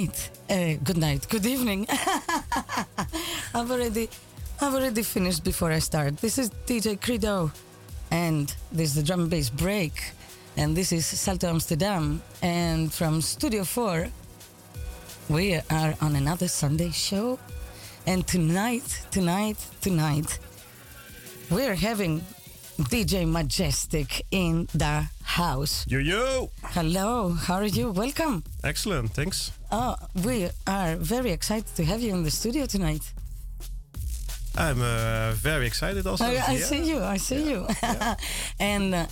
night. Uh, good night. Good evening. I've already, I've already finished before I start. This is DJ Credo, and this is the drum and bass break, and this is Salto Amsterdam, and from Studio Four, we are on another Sunday show, and tonight, tonight, tonight, we're having DJ Majestic in the house. Yo, yo. Hello, how are you? Welcome. Excellent, thanks. Oh, we are very excited to have you in the studio tonight. I'm uh, very excited also. I, I Yeah. see you, I see you. and uh,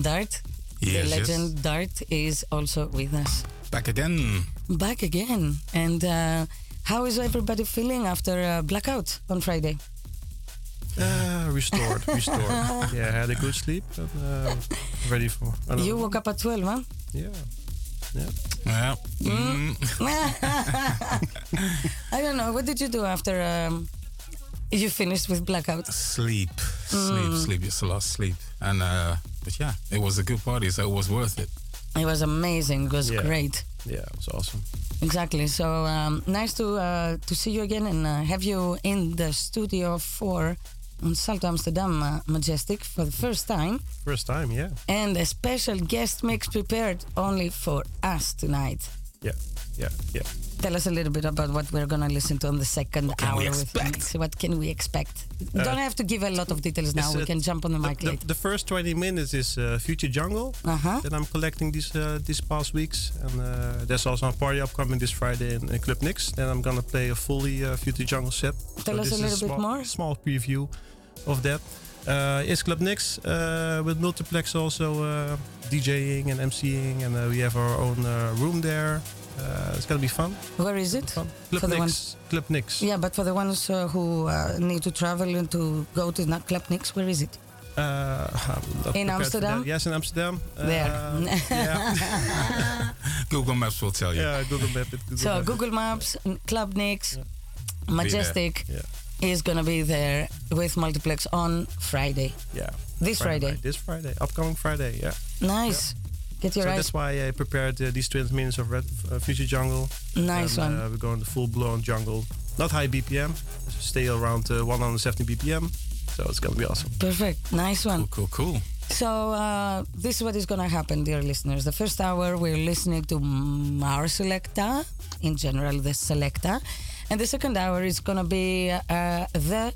Dart, the Yes, yes. legend Dart, is also with us. Back again. Back again. And uh, how is everybody feeling after uh, blackout on Friday? Uh, restored, restored. yeah, I had a good sleep and uh, ready for. You woke up at 12, huh? Yeah. Yeah. Yeah. Mm. I don't know. What did you do after um, you finished with Blackout? Sleep, sleep, sleep. It's a lot of sleep. And uh, but yeah, it was a good party, so it was worth it. It was amazing. It was Yeah. great. Yeah, it was awesome. Exactly. So um, nice to uh, to see you again and uh, have you in the studio for on Salto Amsterdam uh, Majestic for the first time, First time, yeah. and a special guest mix prepared only for us tonight. Yeah, yeah, yeah. Tell us a little bit about what we're gonna listen to on the second can hour. with. What can we expect? Don't have to give a lot of details now. We uh, can jump on the The, mic the, later. the first 20 minutes is uh, Future Jungle Uh huh. that I'm collecting these uh, these past weeks, and uh, there's also a party upcoming this Friday in, in Club NYX. Then I'm gonna play a fully uh, Future Jungle set. Tell us this a little bit small, more. Small preview of that. Uh, is Club NYX uh, with Multiplex also uh, DJing and MCing, and uh, we have our own uh, room there. Uh, it's gonna be fun. Where is it? Fun. Club For the Nix. Club NYX. Yeah, but for the ones uh, who uh, need to travel and to go to not Club NYX, where is it? Uh, I'm not prepared for Amsterdam? Yes, in Amsterdam. There. Uh, yeah. Google Maps will tell you. yeah, Google Maps. Google So Map. Google Maps, n- Club NYX, Yeah. Majestic Yeah, is gonna be there with Multiplex on Friday. yeah. This Friday. night. This Friday, upcoming Friday. Yeah. Nice. Get your so eyes. that's why I prepared uh, these 20 minutes of Red uh, Future Jungle. Nice and, one. Uh, we're going the full blown jungle, not high BPM. Stay around uh, 170 BPM. So it's gonna be awesome. Perfect. Nice one. Cool, cool, cool. So uh, this is what is gonna happen, dear listeners. The first hour we're listening to our selecta, in general the selecta, and the second hour is gonna be uh, the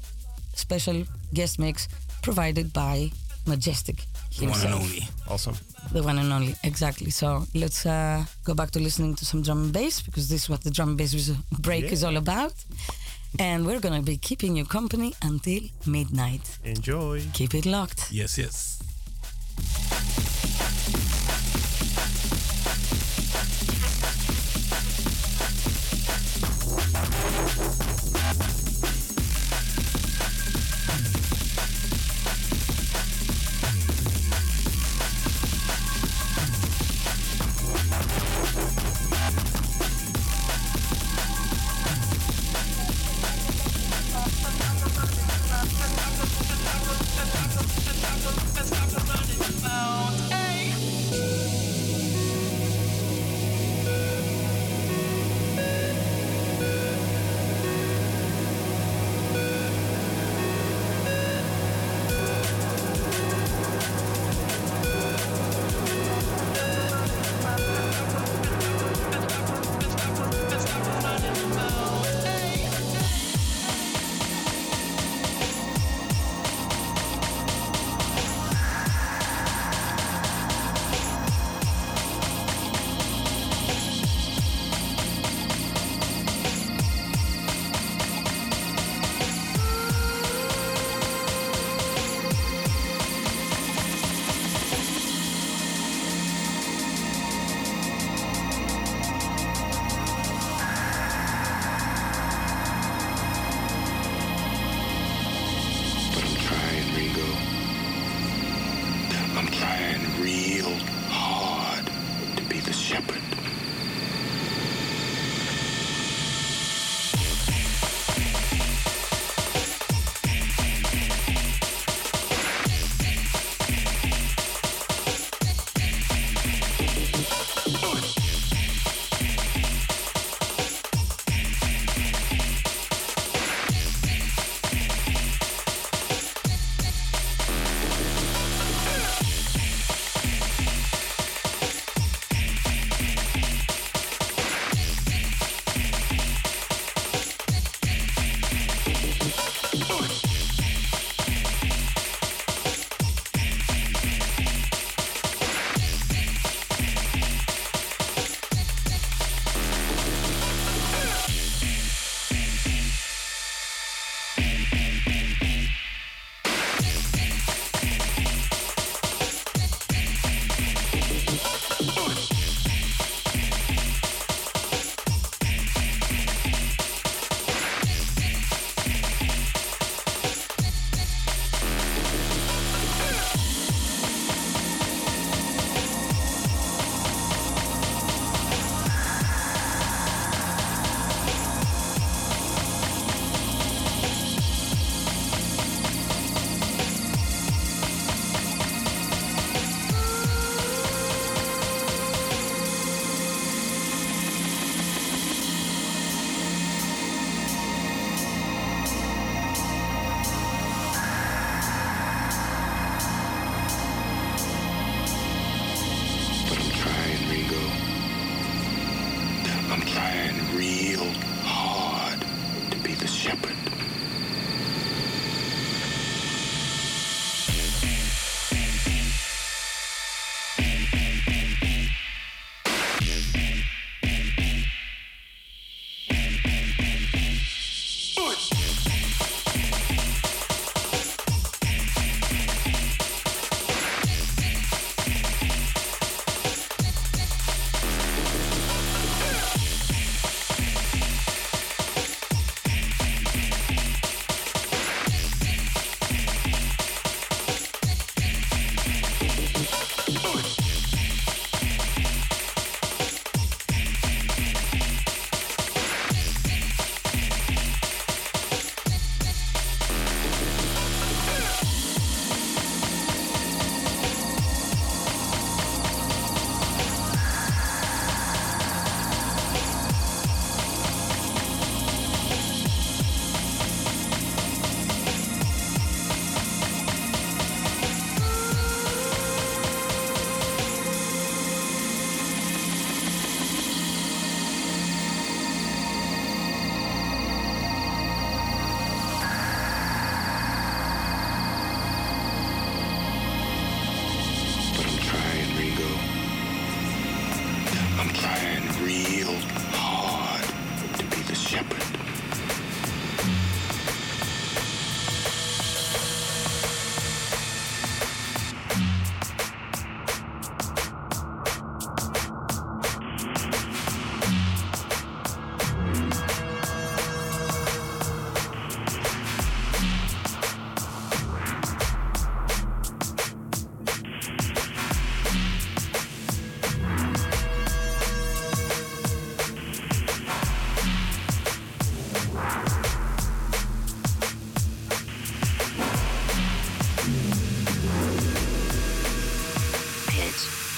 special guest mix provided by Majestic The one and himself. only. Awesome. The one and only, exactly. So let's uh, go back to listening to some drum and bass because this is what the drum and bass was- break is all about. And we're gonna be keeping you company until midnight. Enjoy. Keep it locked. Yes, yes.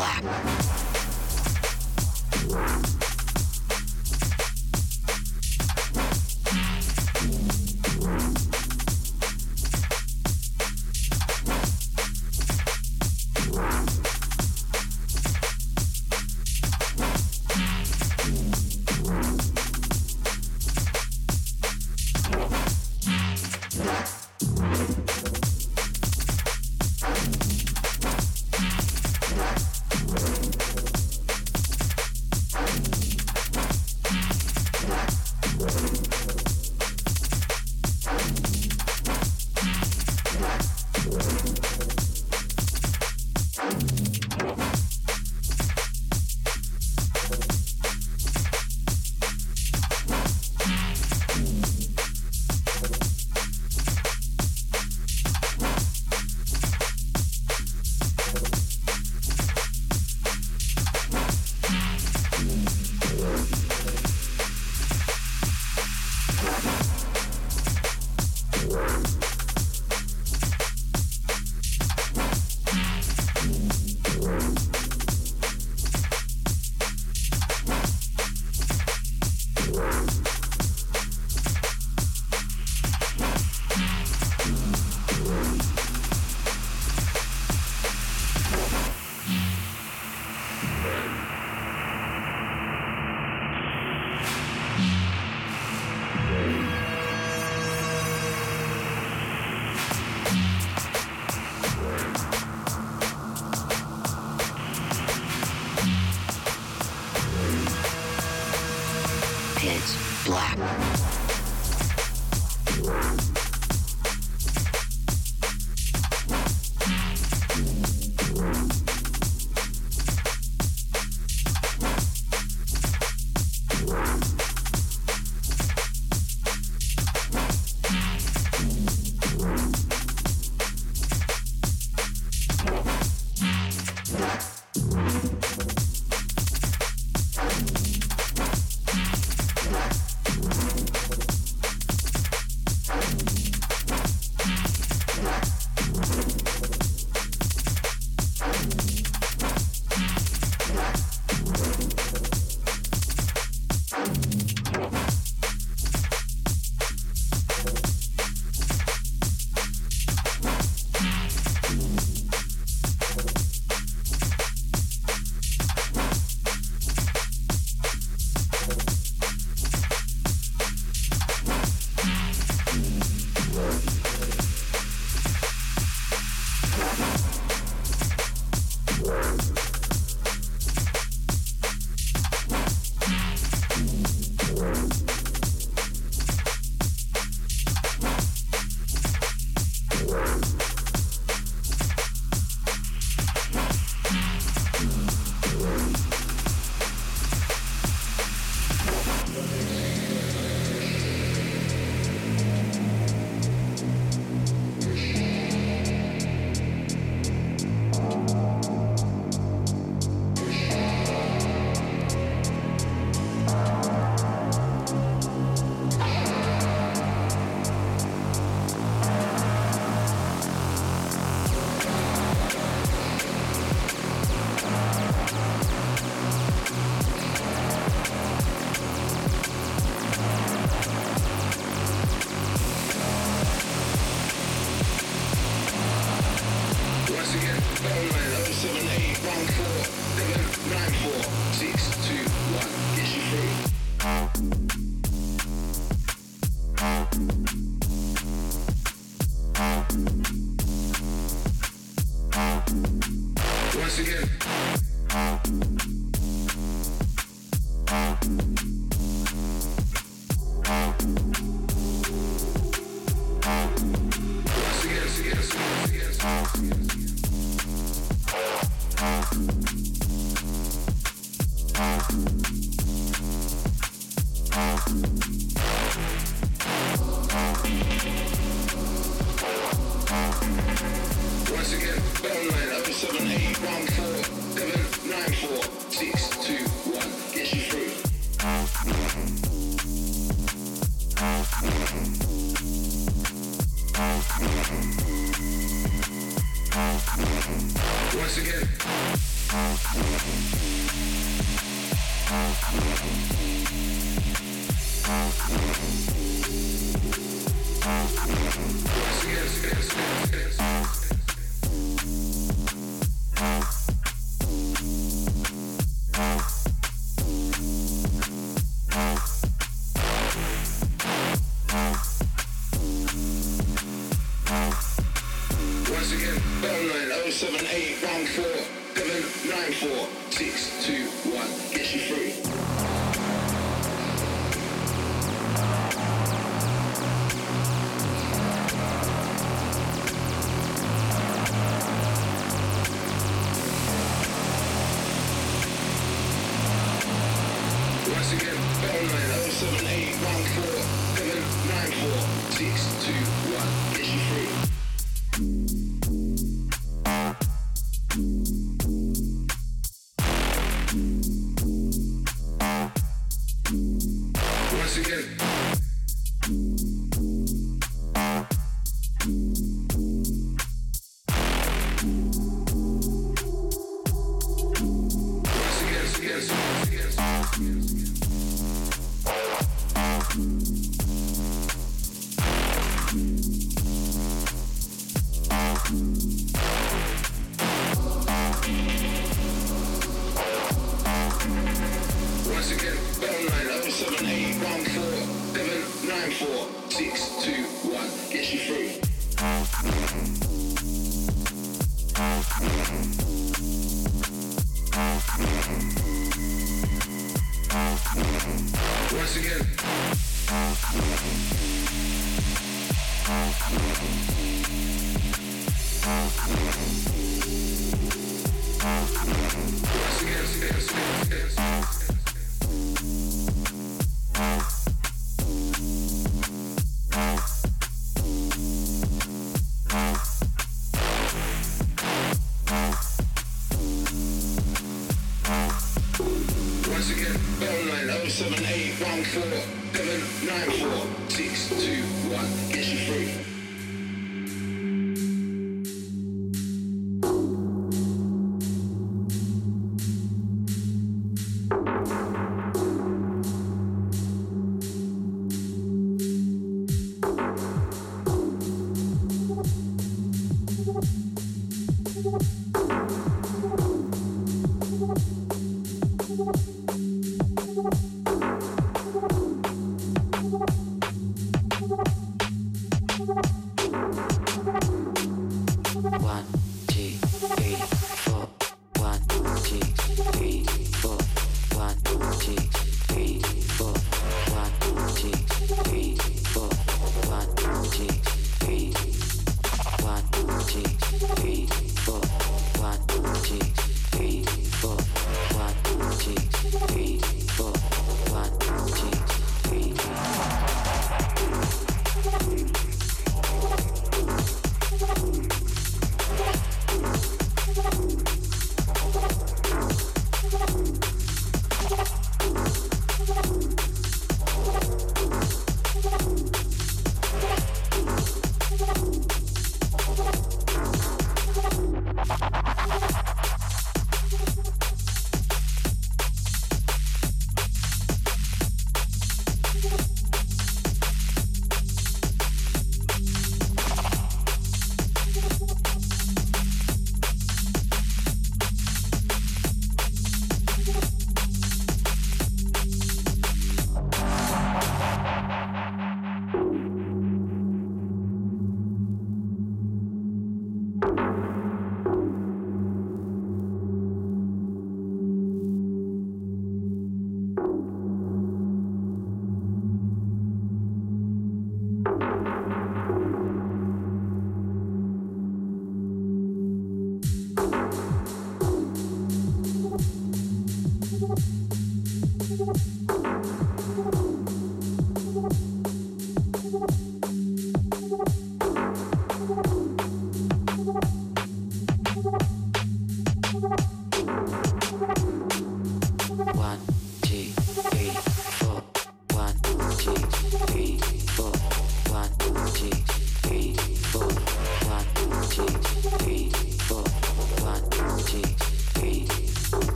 Black.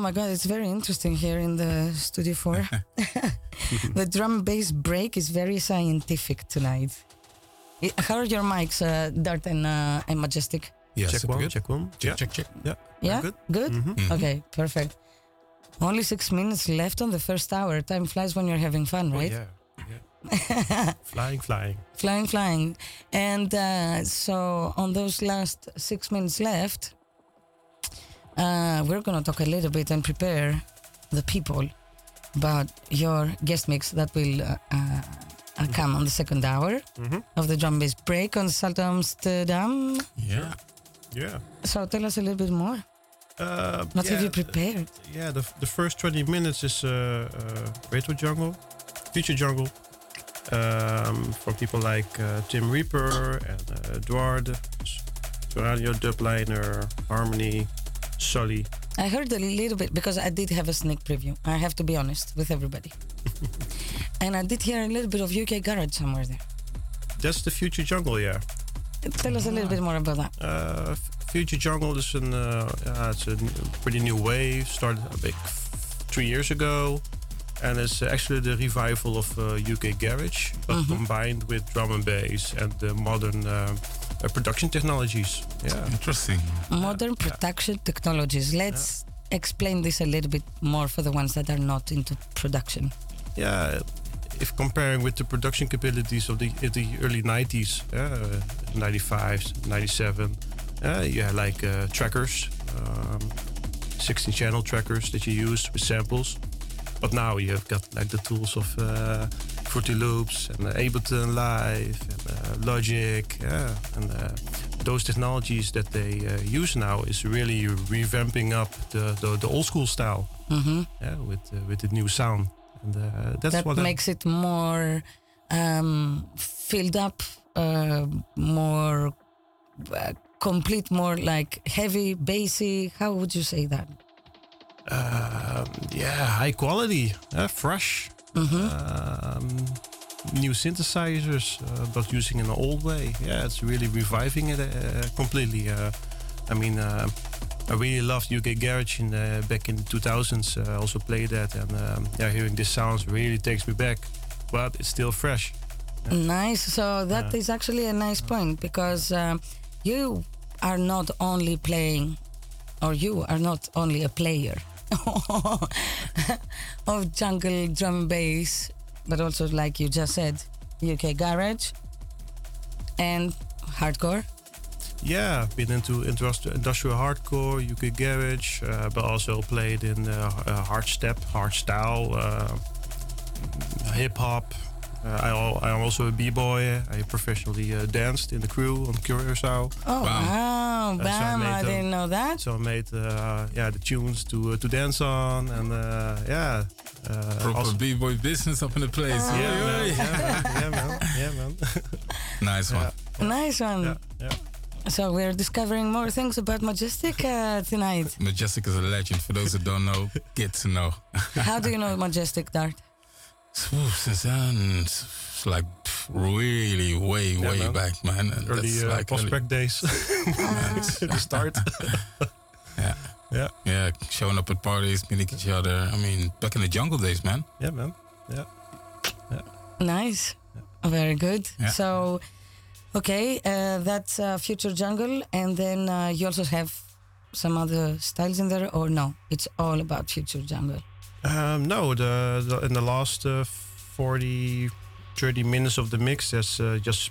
Oh my god, it's very interesting here in the Studio 4. the drum bass break is very scientific tonight. How are your mics, uh, Dart and, uh, and Majestic? Yeah, check one, good. check one. Check, check, check. Yeah. Yeah? Very good. Good? Mhm. Okay, perfect. Only six minutes left on the first hour. Time flies when you're having fun, Oh, right? yeah. yeah. flying, flying. Flying, flying. And uh, so, on those last six minutes left, uh, we're going to talk a little bit and prepare the people about your guest mix that will uh, uh, uh, come on the second hour Mhm. of the drum bass break on Salto Amsterdam. Yeah. Yeah. So, tell us a little bit more. Uh, What yeah, have you prepared? Yeah, the, the first 20 minutes is uh, uh, retro jungle, future jungle, um, from people like uh, Tim Reaper and uh, Eduard, Soranio Dubliner, Harmony, Sully. I heard a little bit because I did have a sneak preview. I have to be honest with everybody. and I did hear a little bit of UK Garage somewhere there. That's the future jungle, yeah. Tell us a little bit more about that. Uh, Future Jungle is an uh, yeah, it's a pretty new wave. Started I think three years ago, and it's actually the revival of uh, UK garage, but combined with drum and bass and the modern uh, uh, production technologies. Yeah, Interesting. Modern production technologies. Let's explain this a little bit more for the ones that are not into production. yeah. If comparing with the production capabilities of the, of the early 90s, uh, 95, 97, uh, you had like uh, trackers, um, 16 channel trackers that you use with samples. But now you have got like the tools of uh, Fruity Loops and uh, Ableton Live and uh, Logic, yeah, and uh, those technologies that they uh, use now is really revamping up the, the, the old school style, hmm yeah, with uh, with the new sound, and uh, that's That what I- makes it more um, filled up, uh, more uh, complete, more like heavy, bassy. How would you say that? Um, yeah, high quality, uh, fresh. Um, new synthesizers, uh, but using in an old way. Yeah, it's really reviving it uh, completely. Uh, I mean, uh, I really loved UK Garage in the, back in the 2000s. Uh, I also played that, and um, yeah, hearing this sounds really takes me back. But it's still fresh. Nice. So that is Yeah. actually a nice point because um, you are not only playing, or you are not only a player of jungle drum and bass, but also, like you just said, UK garage and hardcore. Yeah, I've been into industri- industrial hardcore, UK garage, uh, but also played in uh, uh, hardstep, hardstyle, uh, hip hop. Uh, I, I'm also a b-boy. I professionally uh, danced in the crew on Curaçao. Oh, Bam. wow. That's how I Bam. I didn't know that. So I made uh, yeah the tunes to uh, to dance on, and uh, yeah, uh, Proper also- b-boy business up in the place. Ah. yeah, man, yeah, man, yeah, man, yeah, man. Nice one. Nice one. yeah, yeah. So we're discovering more things about Majestic uh, tonight. Majestic is a legend. For those that don't know, get to know. How do you know Majestic, Dart? Ooh, Since then, it's it's like pff, really way, Yeah, way man. back, man. And Early that's uh, like early- prospect days. the start. Yeah. Yeah. Yeah, showing up at parties, meeting each other. I mean, back in the jungle days, man. Yeah, man. Yeah. yeah. Nice. Very good. Yeah. So, okay, uh, that's uh, Future Jungle. And then uh, you also have some other styles in there, or no? It's all about future jungle. Um, no, the, the in the last uh, 40, 30 minutes of the mix, there's uh, just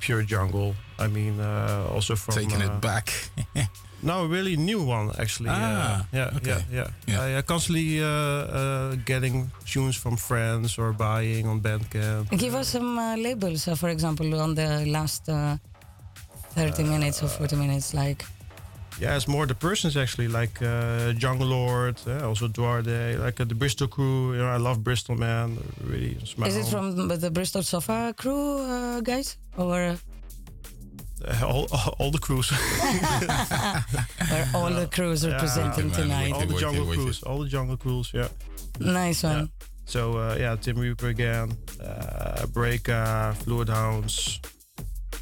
pure jungle. I mean, uh, also from Taking uh, it back. No, a really new one actually. Ah, uh, yeah, okay. yeah, yeah, Yeah. I, uh, constantly uh, uh, getting tunes from friends or buying on Bandcamp. Give us some uh, labels, uh, for example, on the last uh, 30 minutes or 40 minutes. Like, Yeah, it's more the persons actually, like uh, Jungle Lord, uh, also Dwarde, like uh, the Bristol crew. You know, I love Bristol, man. Really, it's my is it home. from the Bristol Sofa crew, uh, guys? Or Uh, all, all the crews, are all the crews representing Okay, man, tonight? all the Jungle crews, all the Jungle crews. Yeah. Nice one. Yeah. So uh, yeah, Tim Reaper again, uh, Breaka, Fluid Hounds,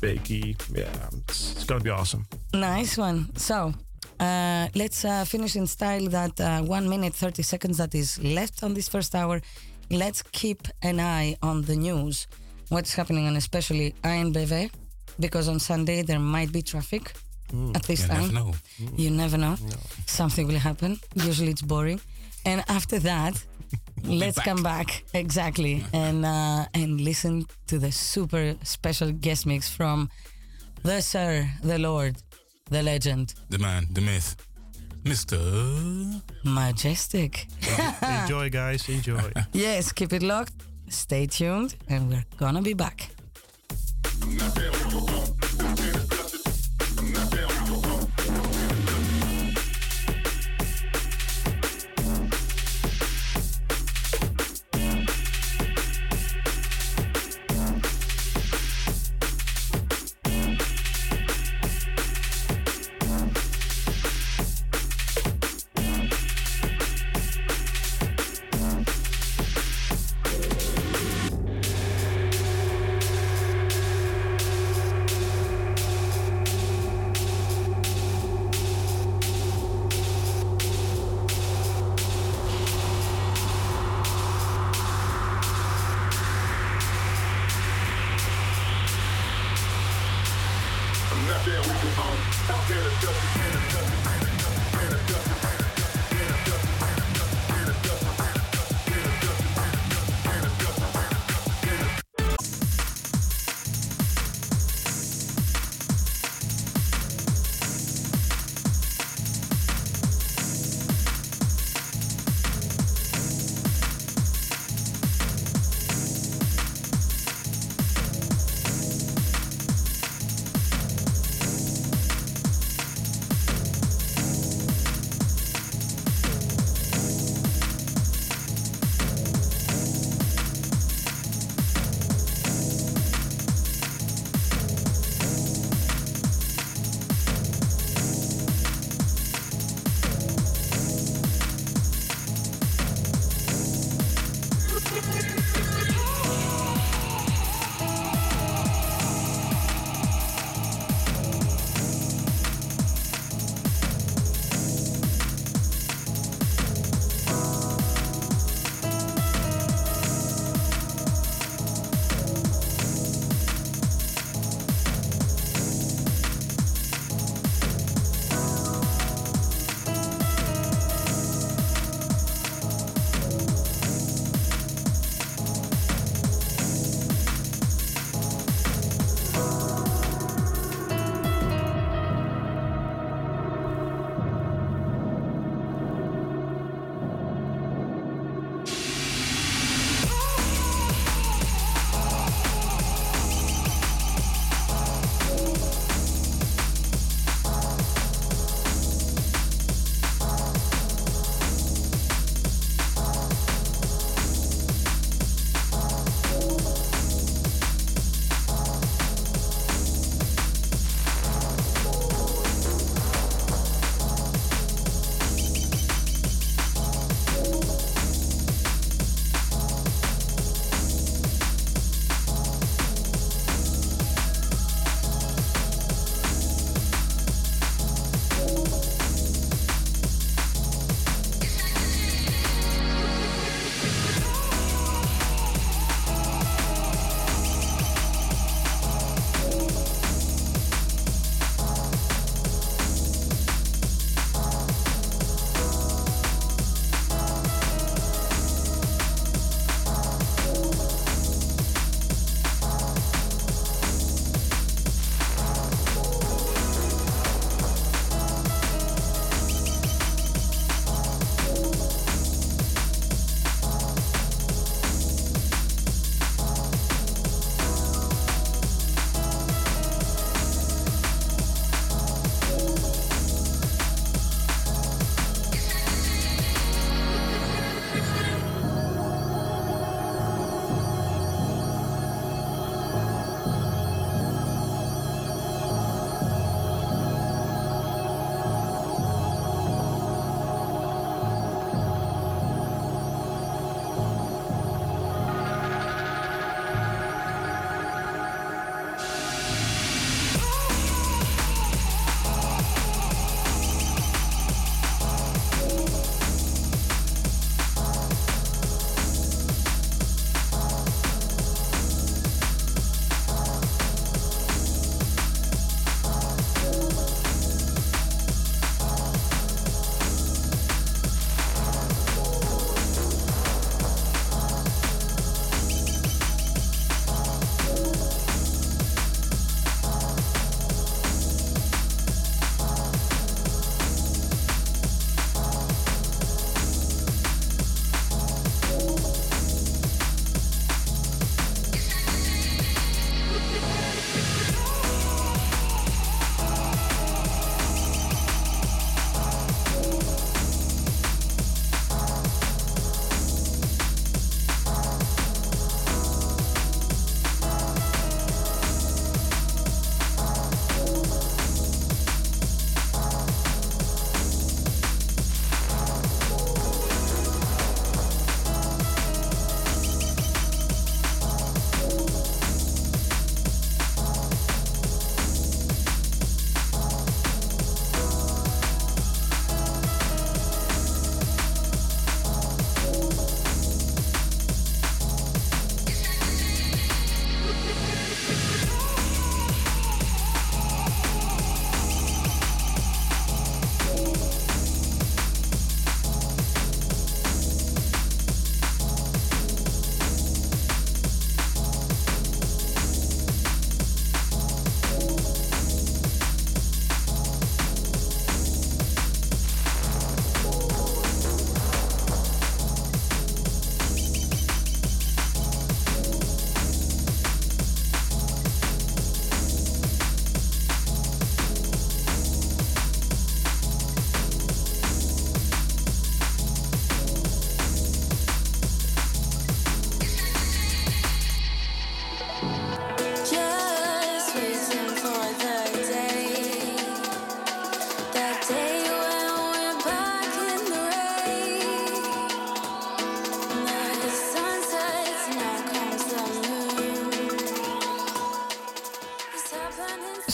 Bakey. Yeah, it's, it's gonna be awesome. Nice one. So, uh, let's uh, finish in style that uh, one minute, 30 seconds that is left on this first hour. Let's keep an eye on the news. What's happening and especially ANWB, because on Sunday there might be traffic at this You time. never know. You never know. Something will happen. Usually it's boring. And after that, let's come back exactly and uh, and listen to the super special guest mix from the Sir, the Lord, the Legend, The man, the myth, Mr. Majestic. enjoy, guys. Enjoy. Yes, keep it locked. Stay tuned, and we're gonna be back.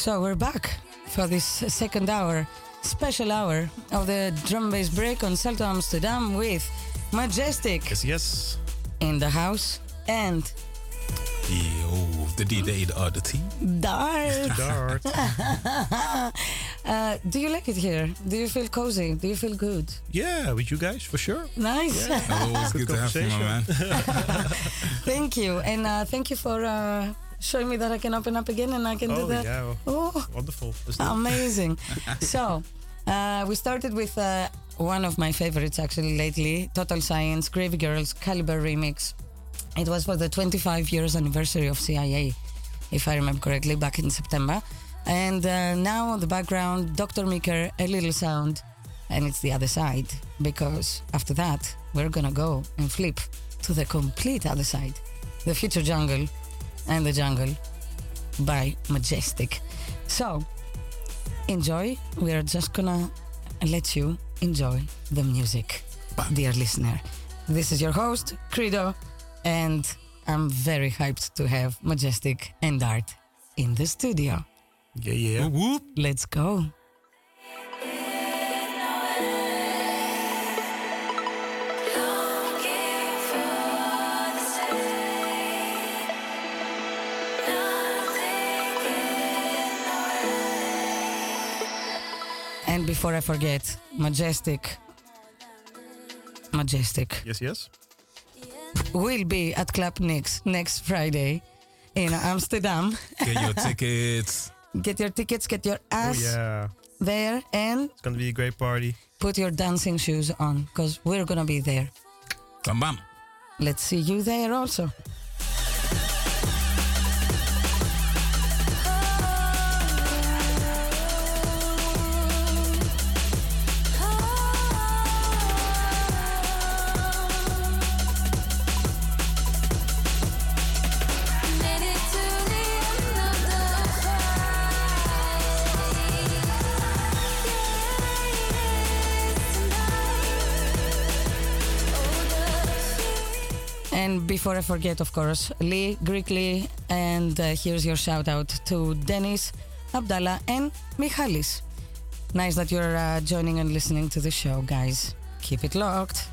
So we're back for this second hour, special hour of the drum bass break on Salto Amsterdam with Majestic Yes, yes. in the house and Yo, the DJ, the other team. Dart. Dart. Uh, do you like it here? Do you feel cozy? Do you feel good? yeah, with you guys, for sure. Nice. Always good, Good to have you, my man. thank you. And uh, thank you for uh, showing me that I can open up again and I can do Oh, that. yeah. Wonderful. Let's do it. Amazing. so, uh, we started with uh, one of my favorites actually lately Total Science, Gravy Girls, Calibre Remix. It was for the 25 years anniversary of CIA, if I remember correctly, back in September. And uh, now on the background, Dr. Meaker, A Little Sound, and it's the other side because after that, we're gonna go and flip to the complete other side the future jungle and the jungle by Majestic. So, enjoy. We are just gonna let you enjoy the music, dear listener. This is your host, Credo, and I'm very hyped to have Majestic and Art in the studio. Yeah, yeah. Whoop, whoop. Let's go. And before I forget, Majestic, Majestic Yes, yes. will be at Club NYX next Friday in Amsterdam. Get your tickets. Get your tickets, get your Oh, ass yeah. there, and It's going to be a great party. put your dancing shoes on because we're gonna be there. Bam, bam. Let's see you there also. Before I forget, of course, Lee, Greek Lee, and uh, here's your shout out to Dennis, Abdallah, and Michalis. Nice that you're uh, joining and listening to the show, guys. Keep it locked.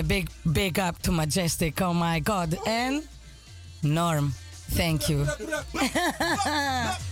A big, big up to Majestic. Oh my God. And Norm, thank you.